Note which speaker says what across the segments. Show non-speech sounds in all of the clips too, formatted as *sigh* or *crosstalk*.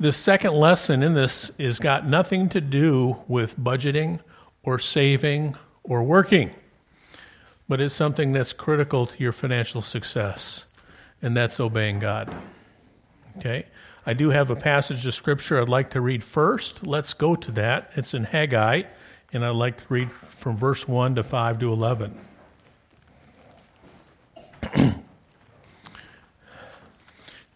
Speaker 1: The second lesson in this is got nothing to do with budgeting or saving or working, but it's something that's critical to your financial success, and that's obeying God. Okay? I do have a passage of scripture I'd like to read first. Let's go to that. It's in Haggai, and I'd like to read from verse 1 to 5 to 11.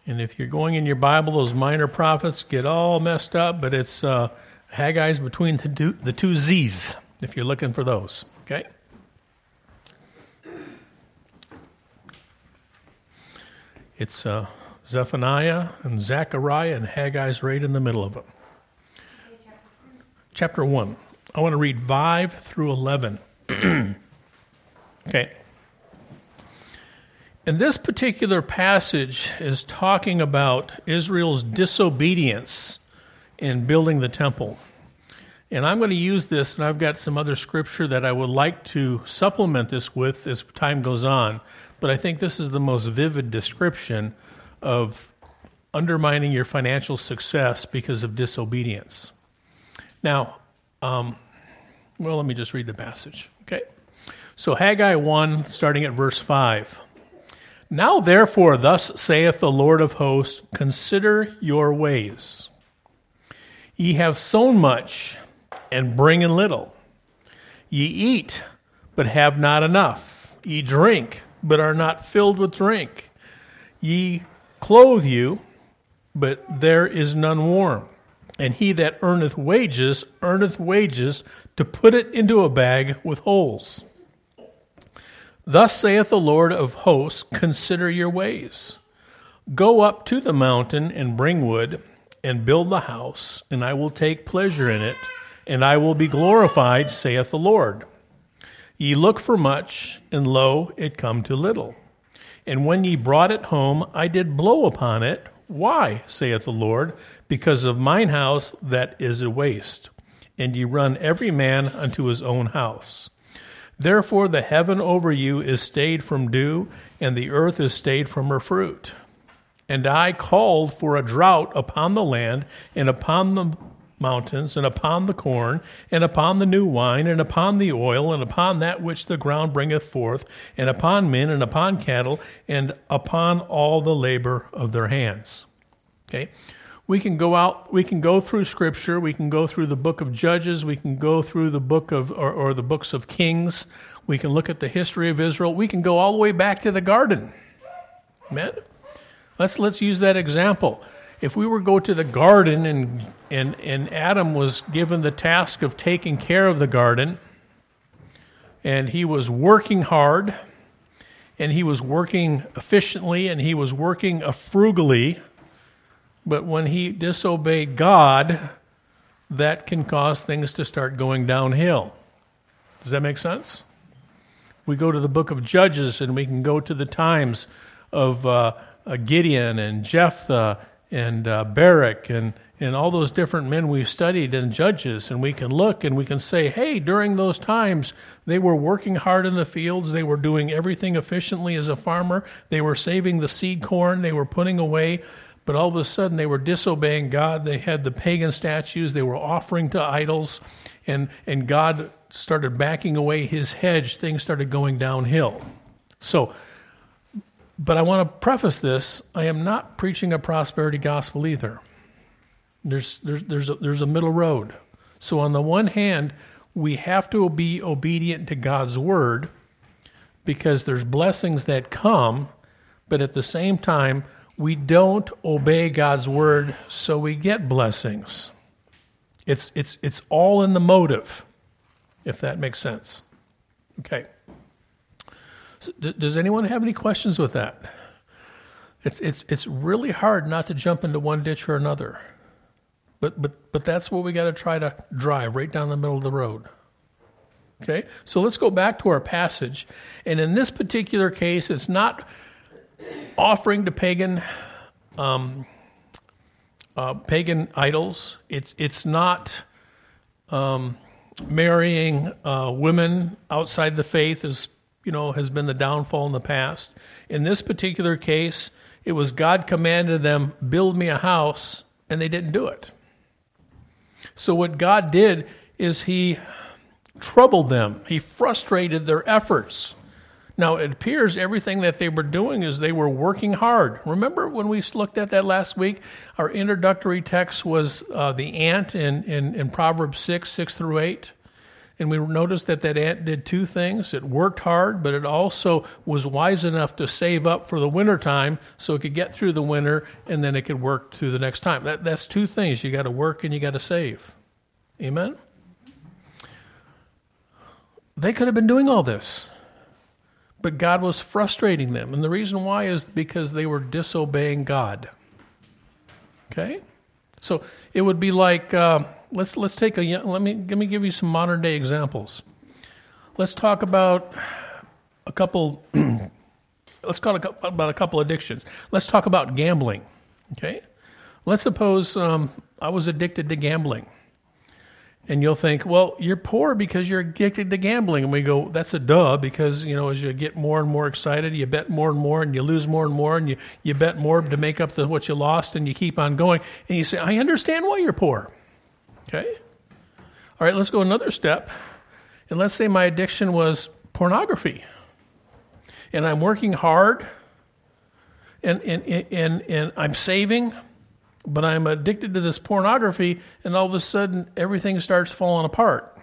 Speaker 1: And if you're going in your Bible, those minor prophets get all messed up, but it's uh, Haggai's between the two, the two Z's, if you're looking for those. Okay? It's uh, Zephaniah and Zechariah and Haggai's right in the middle of them. Chapter 1. I want to read 5 through 11. *clears throat* okay. And this particular passage is talking about Israel's disobedience in building the temple. And I'm going to use this, and I've got some other scripture that I would like to supplement this with as time goes on. But I think this is the most vivid description of undermining your financial success because of disobedience. Now, um, well, let me just read the passage. Okay. So, Haggai 1, starting at verse 5. Now, therefore, thus saith the Lord of hosts, consider your ways. Ye have sown much and bring in little. Ye eat, but have not enough. Ye drink, but are not filled with drink. Ye clothe you, but there is none warm. And he that earneth wages, earneth wages to put it into a bag with holes. Thus saith the Lord of hosts Consider your ways. Go up to the mountain and bring wood, and build the house, and I will take pleasure in it, and I will be glorified, saith the Lord. Ye look for much, and lo, it come to little. And when ye brought it home, I did blow upon it. Why, saith the Lord? Because of mine house that is a waste. And ye run every man unto his own house. Therefore the heaven over you is stayed from dew, and the earth is stayed from her fruit. And I called for a drought upon the land, and upon the mountains, and upon the corn, and upon the new wine, and upon the oil, and upon that which the ground bringeth forth, and upon men, and upon cattle, and upon all the labor of their hands. Okay? We can go out, we can go through Scripture, we can go through the book of Judges, we can go through the book of, or, or the books of Kings, we can look at the history of Israel, we can go all the way back to the garden. Amen? Let's, let's use that example if we were to go to the garden and, and, and Adam was given the task of taking care of the garden, and he was working hard, and he was working efficiently, and he was working frugally, but when he disobeyed God, that can cause things to start going downhill. Does that make sense? We go to the book of Judges and we can go to the times of uh, Gideon and Jephthah and uh, Barak and, and all those different men we've studied in Judges, and we can look and we can say, hey, during those times, they were working hard in the fields, they were doing everything efficiently as a farmer, they were saving the seed corn, they were putting away. But all of a sudden, they were disobeying God. They had the pagan statues. They were offering to idols. And, and God started backing away his hedge. Things started going downhill. So, but I want to preface this I am not preaching a prosperity gospel either. There's, there's, there's, a, there's a middle road. So, on the one hand, we have to be obedient to God's word because there's blessings that come, but at the same time, we don't obey God's word, so we get blessings. It's, it's, it's all in the motive, if that makes sense. Okay. So, does anyone have any questions with that? It's, it's, it's really hard not to jump into one ditch or another. But, but, but that's what we got to try to drive right down the middle of the road. Okay? So let's go back to our passage. And in this particular case, it's not offering to pagan um, uh, pagan idols. It's, it's not um, marrying uh, women outside the faith, as you know, has been the downfall in the past. In this particular case, it was God commanded them, build me a house, and they didn't do it. So, what God did is He troubled them, He frustrated their efforts. Now, it appears everything that they were doing is they were working hard. Remember when we looked at that last week? Our introductory text was uh, the ant in, in, in Proverbs 6, 6 through 8. And we noticed that that ant did two things. It worked hard, but it also was wise enough to save up for the winter time so it could get through the winter and then it could work through the next time. That, that's two things. You got to work and you got to save. Amen? They could have been doing all this. But God was frustrating them. And the reason why is because they were disobeying God. Okay? So it would be like uh, let's let's take a let me let me give you some modern day examples. Let's talk about a couple. *clears throat* let's talk about a couple addictions. Let's talk about gambling. Okay, let's suppose um, I was addicted to gambling. And you'll think, well, you're poor because you're addicted to gambling. And we go, that's a duh, because, you know, as you get more and more excited, you bet more and more, and you lose more and more, and you, you bet more to make up the, what you lost, and you keep on going. And you say, I understand why you're poor. Okay? All right, let's go another step. And let's say my addiction was pornography. And I'm working hard, and, and, and, and I'm saving but I'm addicted to this pornography, and all of a sudden everything starts falling apart.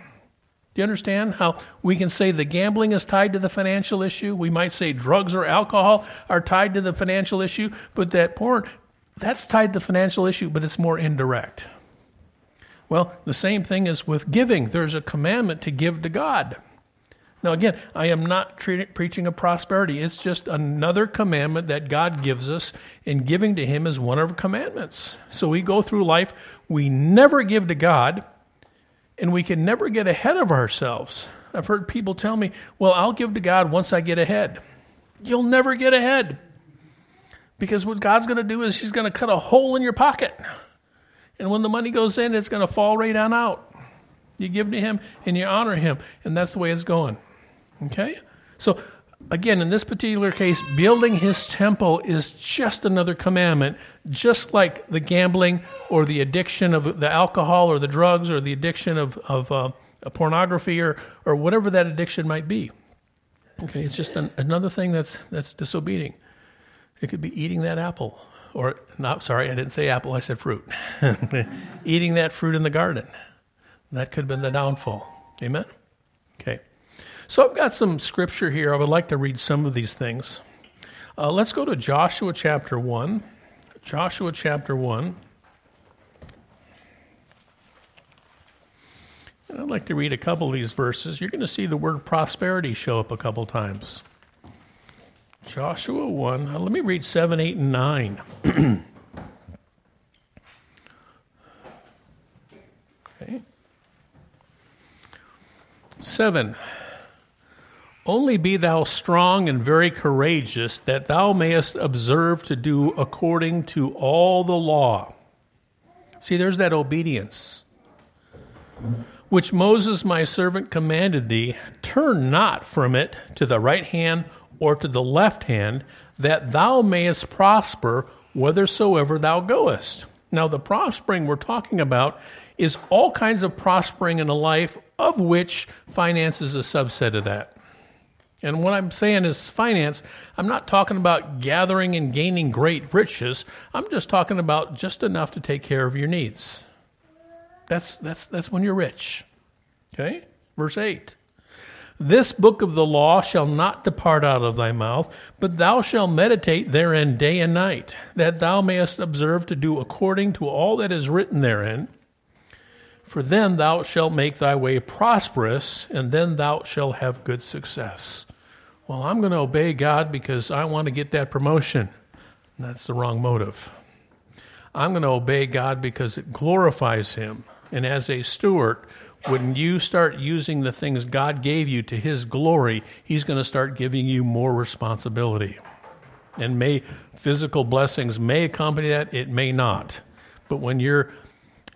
Speaker 1: Do you understand how we can say the gambling is tied to the financial issue? We might say drugs or alcohol are tied to the financial issue, but that porn, that's tied to the financial issue, but it's more indirect. Well, the same thing is with giving. There's a commandment to give to God. Now, again, I am not preaching a prosperity. It's just another commandment that God gives us, and giving to Him is one of our commandments. So we go through life, we never give to God, and we can never get ahead of ourselves. I've heard people tell me, well, I'll give to God once I get ahead. You'll never get ahead. Because what God's going to do is He's going to cut a hole in your pocket. And when the money goes in, it's going to fall right on out. You give to Him and you honor Him, and that's the way it's going. Okay? So, again, in this particular case, building his temple is just another commandment, just like the gambling or the addiction of the alcohol or the drugs or the addiction of, of uh, pornography or, or whatever that addiction might be. Okay, it's just an, another thing that's, that's disobedient. It could be eating that apple. Or, not, sorry, I didn't say apple, I said fruit. *laughs* eating that fruit in the garden. That could have been the downfall. Amen? Okay. So I've got some scripture here. I would like to read some of these things. Uh, let's go to Joshua chapter 1. Joshua chapter 1. And I'd like to read a couple of these verses. You're going to see the word prosperity show up a couple times. Joshua 1. Uh, let me read 7, 8, and 9. *clears throat* okay. 7. Only be thou strong and very courageous, that thou mayest observe to do according to all the law. See, there's that obedience. Which Moses my servant commanded thee, turn not from it to the right hand or to the left hand, that thou mayest prosper whithersoever thou goest. Now, the prospering we're talking about is all kinds of prospering in a life, of which finance is a subset of that. And what I'm saying is finance, I'm not talking about gathering and gaining great riches. I'm just talking about just enough to take care of your needs. That's, that's, that's when you're rich. Okay? Verse 8. This book of the law shall not depart out of thy mouth, but thou shalt meditate therein day and night, that thou mayest observe to do according to all that is written therein. For then thou shalt make thy way prosperous, and then thou shalt have good success. Well, I'm going to obey God because I want to get that promotion. That's the wrong motive. I'm going to obey God because it glorifies Him. And as a steward, when you start using the things God gave you to His glory, He's going to start giving you more responsibility. And may physical blessings may accompany that, it may not. But when you're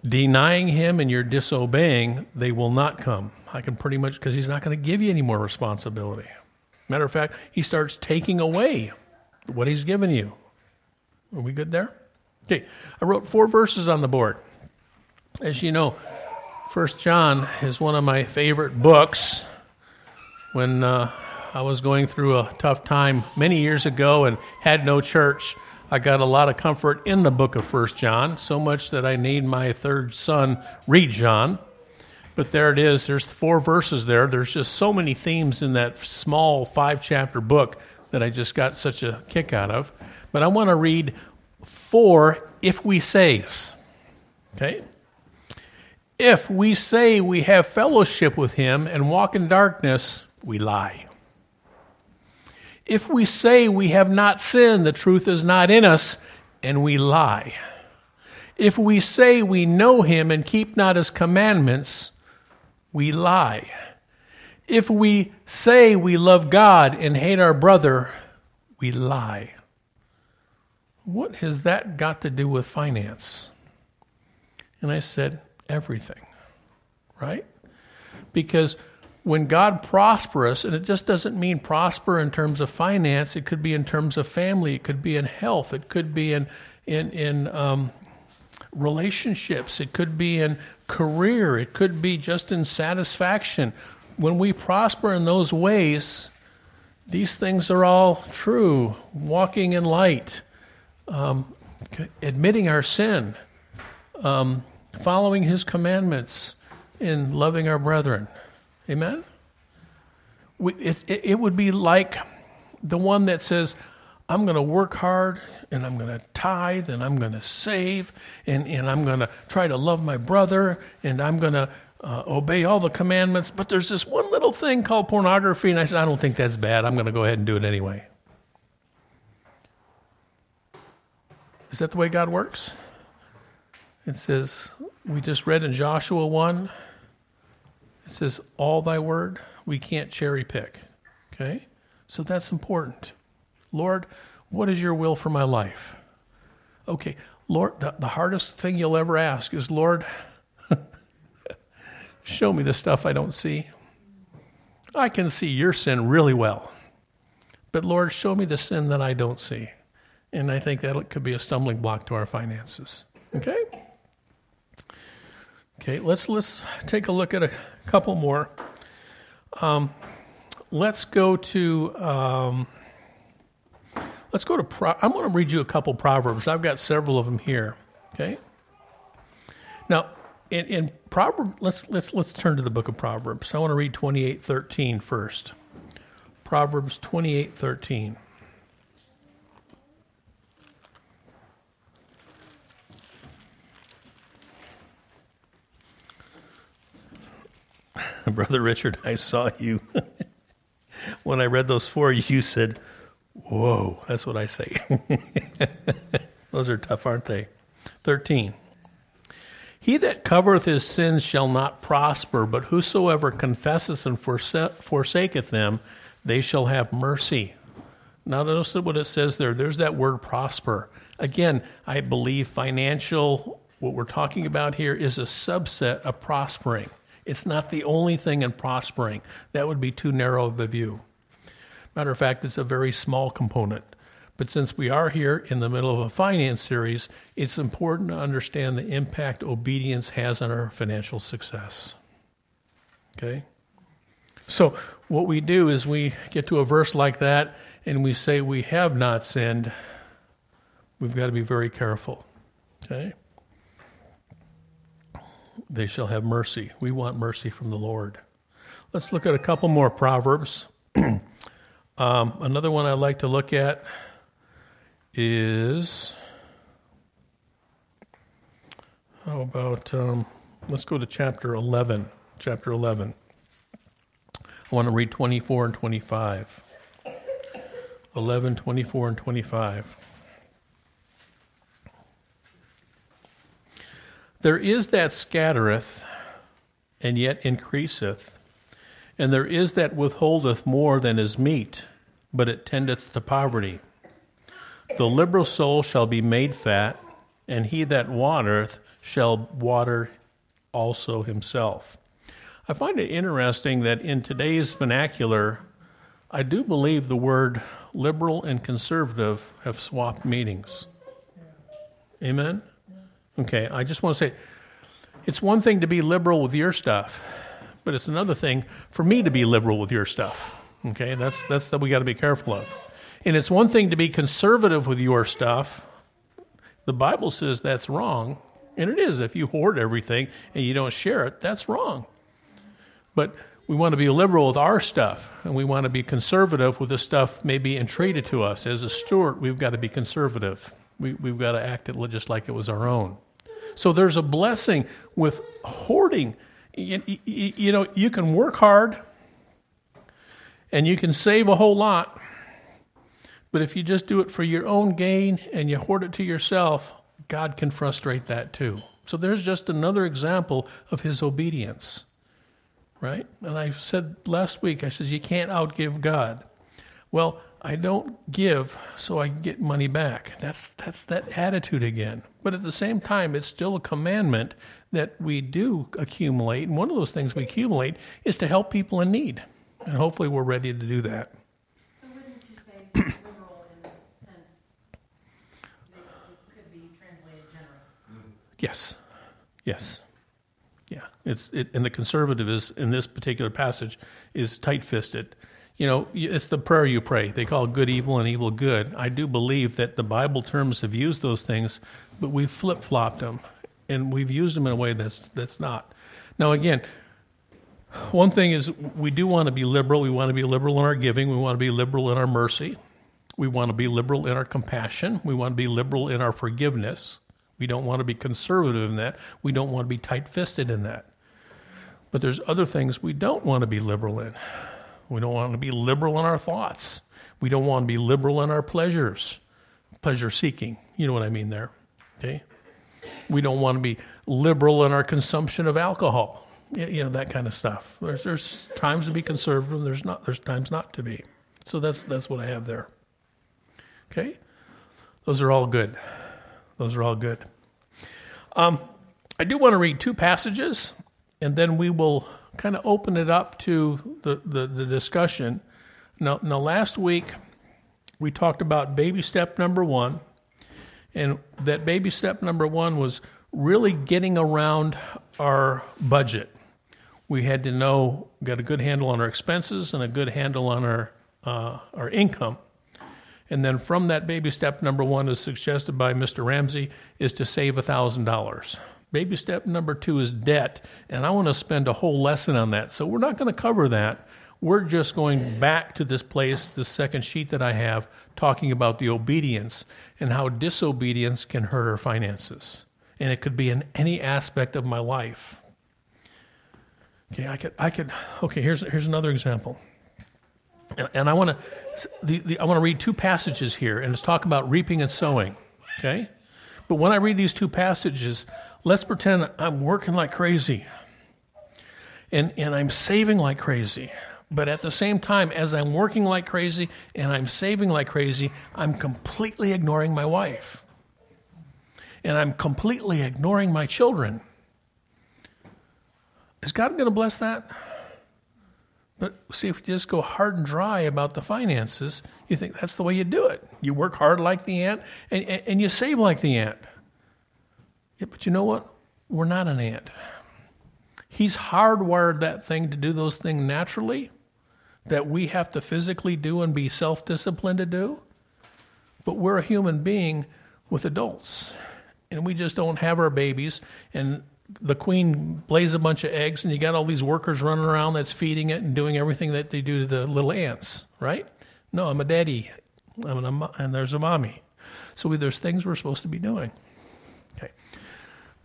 Speaker 1: denying him and you're disobeying, they will not come. I can pretty much, because he's not going to give you any more responsibility. Matter of fact, he starts taking away what he's given you. Are we good there? Okay, I wrote four verses on the board. As you know, First John is one of my favorite books. When uh, I was going through a tough time many years ago and had no church, I got a lot of comfort in the book of First John, so much that I need my third son read John. But there it is. There's four verses there. There's just so many themes in that small five chapter book that I just got such a kick out of. But I want to read four if we says. Okay? If we say we have fellowship with him and walk in darkness, we lie. If we say we have not sinned, the truth is not in us, and we lie. If we say we know him and keep not his commandments, we lie. If we say we love God and hate our brother, we lie. What has that got to do with finance? And I said, everything, right? Because when God prospers, and it just doesn't mean prosper in terms of finance, it could be in terms of family, it could be in health, it could be in, in, in um, relationships, it could be in career, it could be just in satisfaction. When we prosper in those ways, these things are all true. Walking in light, um, admitting our sin, um, following his commandments, and loving our brethren. Amen? We, it, it, it would be like the one that says, I'm going to work hard and I'm going to tithe and I'm going to save and, and I'm going to try to love my brother and I'm going to uh, obey all the commandments. But there's this one little thing called pornography. And I said, I don't think that's bad. I'm going to go ahead and do it anyway. Is that the way God works? It says, we just read in Joshua 1 it says, all thy word, we can't cherry pick. Okay? So that's important. Lord, what is your will for my life? Okay, Lord, the, the hardest thing you'll ever ask is, Lord, *laughs* show me the stuff I don't see. I can see your sin really well. But Lord, show me the sin that I don't see. And I think that could be a stumbling block to our finances. Okay? Okay, let's let's take a look at a couple more. Um, let's go to um, let's go to. Pro- I'm going to read you a couple proverbs. I've got several of them here. Okay. Now, in, in Proverbs, let's let's let's turn to the book of Proverbs. I want to read 28:13 first. Proverbs 28:13. *laughs* Brother Richard, I saw you. *laughs* when I read those four, you said, Whoa, that's what I say. *laughs* those are tough, aren't they? 13. He that covereth his sins shall not prosper, but whosoever confesseth and forsaketh them, they shall have mercy. Now, notice what it says there. There's that word prosper. Again, I believe financial, what we're talking about here, is a subset of prospering. It's not the only thing in prospering. That would be too narrow of a view. Matter of fact, it's a very small component. But since we are here in the middle of a finance series, it's important to understand the impact obedience has on our financial success. Okay? So, what we do is we get to a verse like that and we say we have not sinned. We've got to be very careful. Okay? They shall have mercy. We want mercy from the Lord. Let's look at a couple more Proverbs. *clears throat* um, another one I'd like to look at is how about um, let's go to chapter 11. Chapter 11. I want to read 24 and 25. 11, 24, and 25. There is that scattereth, and yet increaseth, and there is that withholdeth more than is meet, but it tendeth to poverty. The liberal soul shall be made fat, and he that watereth shall water also himself. I find it interesting that in today's vernacular, I do believe the word liberal and conservative have swapped meanings. Amen? Okay, I just want to say it's one thing to be liberal with your stuff, but it's another thing for me to be liberal with your stuff. Okay, that's that's that we got to be careful of. And it's one thing to be conservative with your stuff. The Bible says that's wrong, and it is. If you hoard everything and you don't share it, that's wrong. But we want to be liberal with our stuff, and we want to be conservative with the stuff maybe entreated to us. As a steward, we've got to be conservative. We, we've got to act it just like it was our own. So there's a blessing with hoarding. You, you, you know, you can work hard and you can save a whole lot, but if you just do it for your own gain and you hoard it to yourself, God can frustrate that too. So there's just another example of his obedience right? And I said last week, I said, you can't outgive God. Well, I don't give so I get money back. That's that's that attitude again. But at the same time, it's still a commandment that we do accumulate. And one of those things we accumulate is to help people in need. And hopefully we're ready to do that.
Speaker 2: So wouldn't you say *coughs* liberal in this sense it could be translated generous?
Speaker 1: Yes. Yes. Yeah, it's it, and the conservative is in this particular passage is tight-fisted. You know, it's the prayer you pray. They call good evil and evil good. I do believe that the Bible terms have used those things, but we've flip-flopped them, and we've used them in a way that's that's not. Now, again, one thing is we do want to be liberal. We want to be liberal in our giving. We want to be liberal in our mercy. We want to be liberal in our compassion. We want to be liberal in our forgiveness. We don't want to be conservative in that. We don't want to be tight fisted in that. But there's other things we don't want to be liberal in. We don't want to be liberal in our thoughts. We don't want to be liberal in our pleasures, pleasure seeking. You know what I mean there. Okay? We don't want to be liberal in our consumption of alcohol. You know, that kind of stuff. There's, there's times to be conservative, there's, not, there's times not to be. So that's, that's what I have there. Okay? Those are all good. Those are all good. Um, I do want to read two passages, and then we will kind of open it up to the, the, the discussion. Now, now, last week we talked about baby step number one, and that baby step number one was really getting around our budget. We had to know, got a good handle on our expenses and a good handle on our, uh, our income. And then from that baby step number one, as suggested by Mr. Ramsey, is to save $1,000. Baby step number two is debt, and I want to spend a whole lesson on that. So we're not going to cover that. We're just going back to this place, the second sheet that I have, talking about the obedience and how disobedience can hurt our finances. And it could be in any aspect of my life. Okay, I could, I could, okay, here's, here's another example. And, and I want to, I want to read two passages here, and it's talk about reaping and sowing. Okay, but when I read these two passages, let's pretend I'm working like crazy, and and I'm saving like crazy. But at the same time, as I'm working like crazy and I'm saving like crazy, I'm completely ignoring my wife. And I'm completely ignoring my children. Is God going to bless that? But see, if you just go hard and dry about the finances, you think that's the way you do it. You work hard like the ant and, and, and you save like the ant. Yeah, but you know what? We're not an ant. He's hardwired that thing to do those things naturally that we have to physically do and be self disciplined to do. But we're a human being with adults. And we just don't have our babies. And the queen lays a bunch of eggs and you got all these workers running around that's feeding it and doing everything that they do to the little ants, right? No, I'm a daddy, I'm and there's a mommy. So there's things we're supposed to be doing.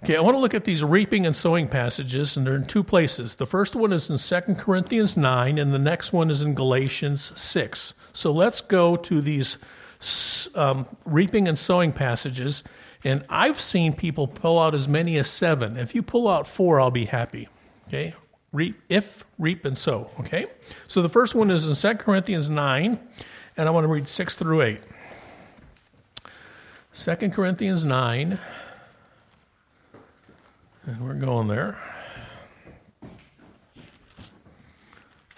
Speaker 1: Okay. I want to look at these reaping and sowing passages, and they're in two places. The first one is in 2 Corinthians 9, and the next one is in Galatians 6. So let's go to these um, reaping and sowing passages and I've seen people pull out as many as seven. If you pull out four, I'll be happy. Okay? Reap, if, reap, and sow. Okay? So the first one is in 2 Corinthians 9, and I want to read 6 through 8. 2 Corinthians 9, and we're going there.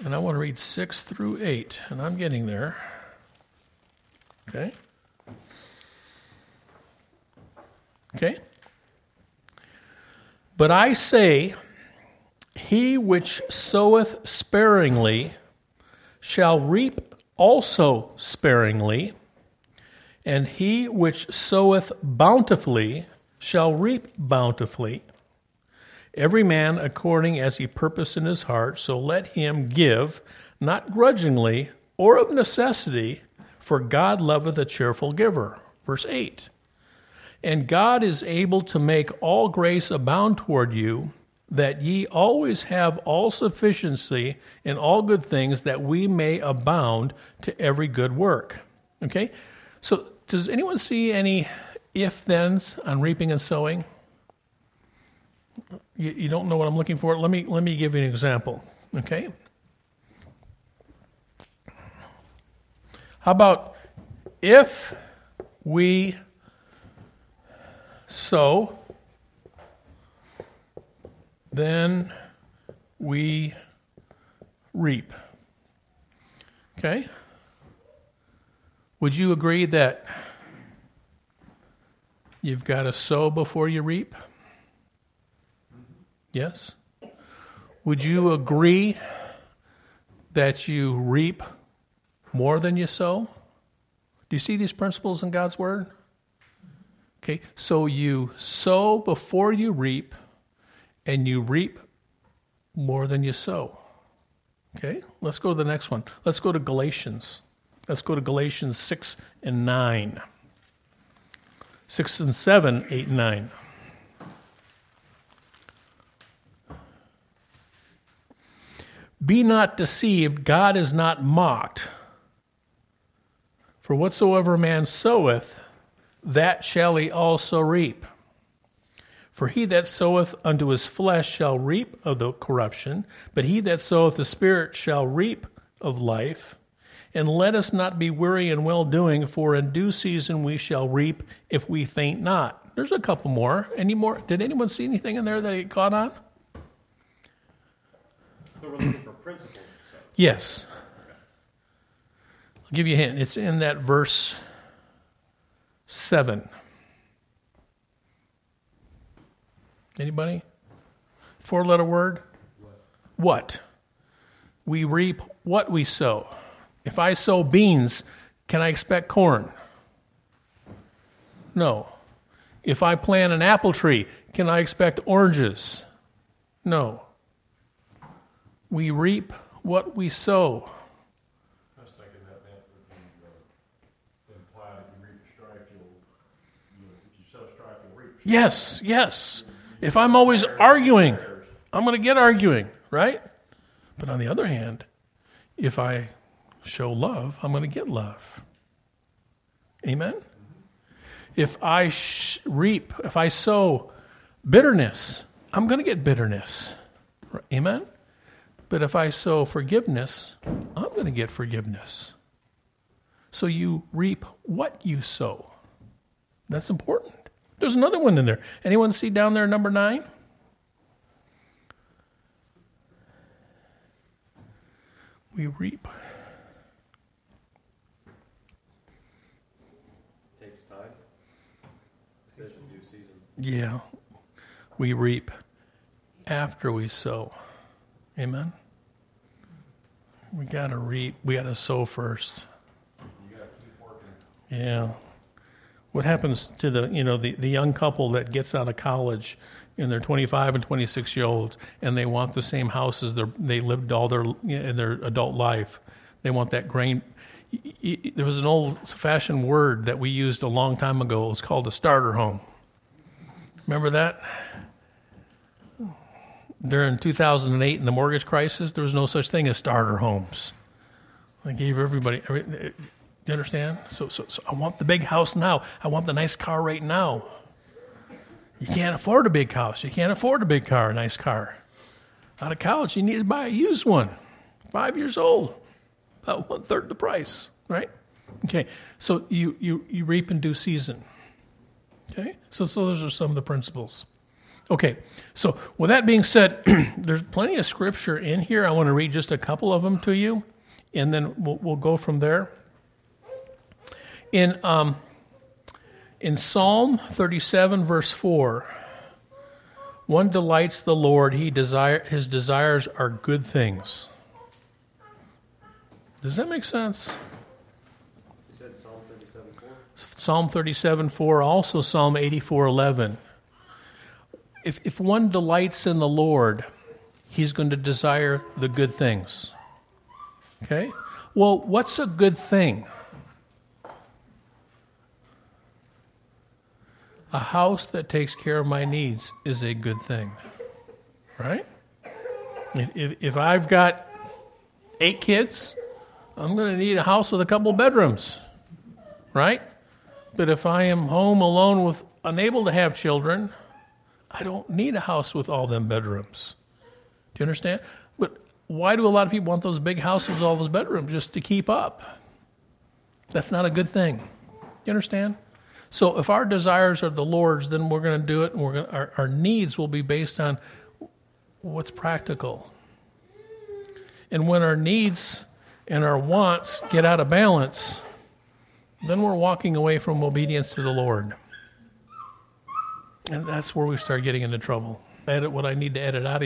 Speaker 1: And I want to read 6 through 8, and I'm getting there. Okay? Okay? But I say, he which soweth sparingly shall reap also sparingly, and he which soweth bountifully shall reap bountifully. Every man according as he purpose in his heart, so let him give, not grudgingly or of necessity, for God loveth a cheerful giver. Verse 8. And God is able to make all grace abound toward you, that ye always have all sufficiency in all good things, that we may abound to every good work. Okay? So, does anyone see any if thens on reaping and sowing? You, you don't know what I'm looking for? Let me, let me give you an example. Okay? How about if we sow, then we reap. Okay? Would you agree that you've got to sow before you reap? Yes? Would you agree that you reap more than you sow? Do you see these principles in God's Word? Okay, so you sow before you reap, and you reap more than you sow. Okay, let's go to the next one. Let's go to Galatians. Let's go to Galatians 6 and 9. 6 and 7, 8 and 9. Be not deceived, God is not mocked. For whatsoever man soweth, that shall he also reap. For he that soweth unto his flesh shall reap of the corruption, but he that soweth the Spirit shall reap of life. And let us not be weary in well doing, for in due season we shall reap if we faint not. There's a couple more. Any more? Did anyone see anything in there that he caught on?
Speaker 3: So we're looking principles. So.
Speaker 1: Yes. I'll give you a hint. It's in that verse 7. Anybody? Four letter word? What? We reap what we sow. If I sow beans, can I expect corn? No. If I plant an apple tree, can I expect oranges? No. We reap what we sow.
Speaker 3: I was thinking that that would uh, imply that you reap strife, you'll, you, if you sow strife, you'll reap.
Speaker 1: Yes, yes. If I'm always arguing, I'm going to get arguing, right? But on the other hand, if I show love, I'm going to get love. Amen? If I sh- reap, if I sow bitterness, I'm going to get bitterness. Amen? But if I sow forgiveness, I'm going to get forgiveness. So you reap what you sow. That's important. There's another one in there. Anyone see down there number nine? We reap.
Speaker 3: Takes time. Says due season.
Speaker 1: Yeah. We reap after we sow. Amen? We got to reap. We got to sow first. Yeah. What happens to the you know the, the young couple that gets out of college and they're 25 and 26 year olds and they want the same house as they lived all their in their adult life. They want that grain. There was an old fashioned word that we used a long time ago. It was called a starter home. Remember that? During 2008 in the mortgage crisis, there was no such thing as starter homes. I gave everybody. every- eh, You understand? So, so, so I want the big house now. I want the nice car right now. You can't afford a big house. You can't afford a big car, a nice car. Out of college, you need to buy a used one. Five years old, about one third the price, right? Okay, so you, you, you reap in due season. Okay, so, so those are some of the principles. Okay, so with that being said, *clears throat* there's plenty of scripture in here. I want to read just a couple of them to you, and then we'll, we'll go from there. In, um, in Psalm 37, verse 4, one delights the Lord, he desire, his desires are good things. Does that make sense?
Speaker 4: Psalm thirty-seven four?
Speaker 1: Psalm 37 4, also Psalm 84 11. If, if one delights in the Lord, he's going to desire the good things. Okay? Well, what's a good thing? A house that takes care of my needs is a good thing. Right? If, if, if I've got eight kids, I'm going to need a house with a couple bedrooms. Right? But if I am home alone with unable to have children, I don't need a house with all them bedrooms. Do you understand? But why do a lot of people want those big houses with all those bedrooms just to keep up? That's not a good thing. Do you understand? So if our desires are the Lord's, then we're going to do it, and we're going our, our needs will be based on what's practical. And when our needs and our wants get out of balance, then we're walking away from obedience to the Lord. And that's where we start getting into trouble. Edit what I need to edit out of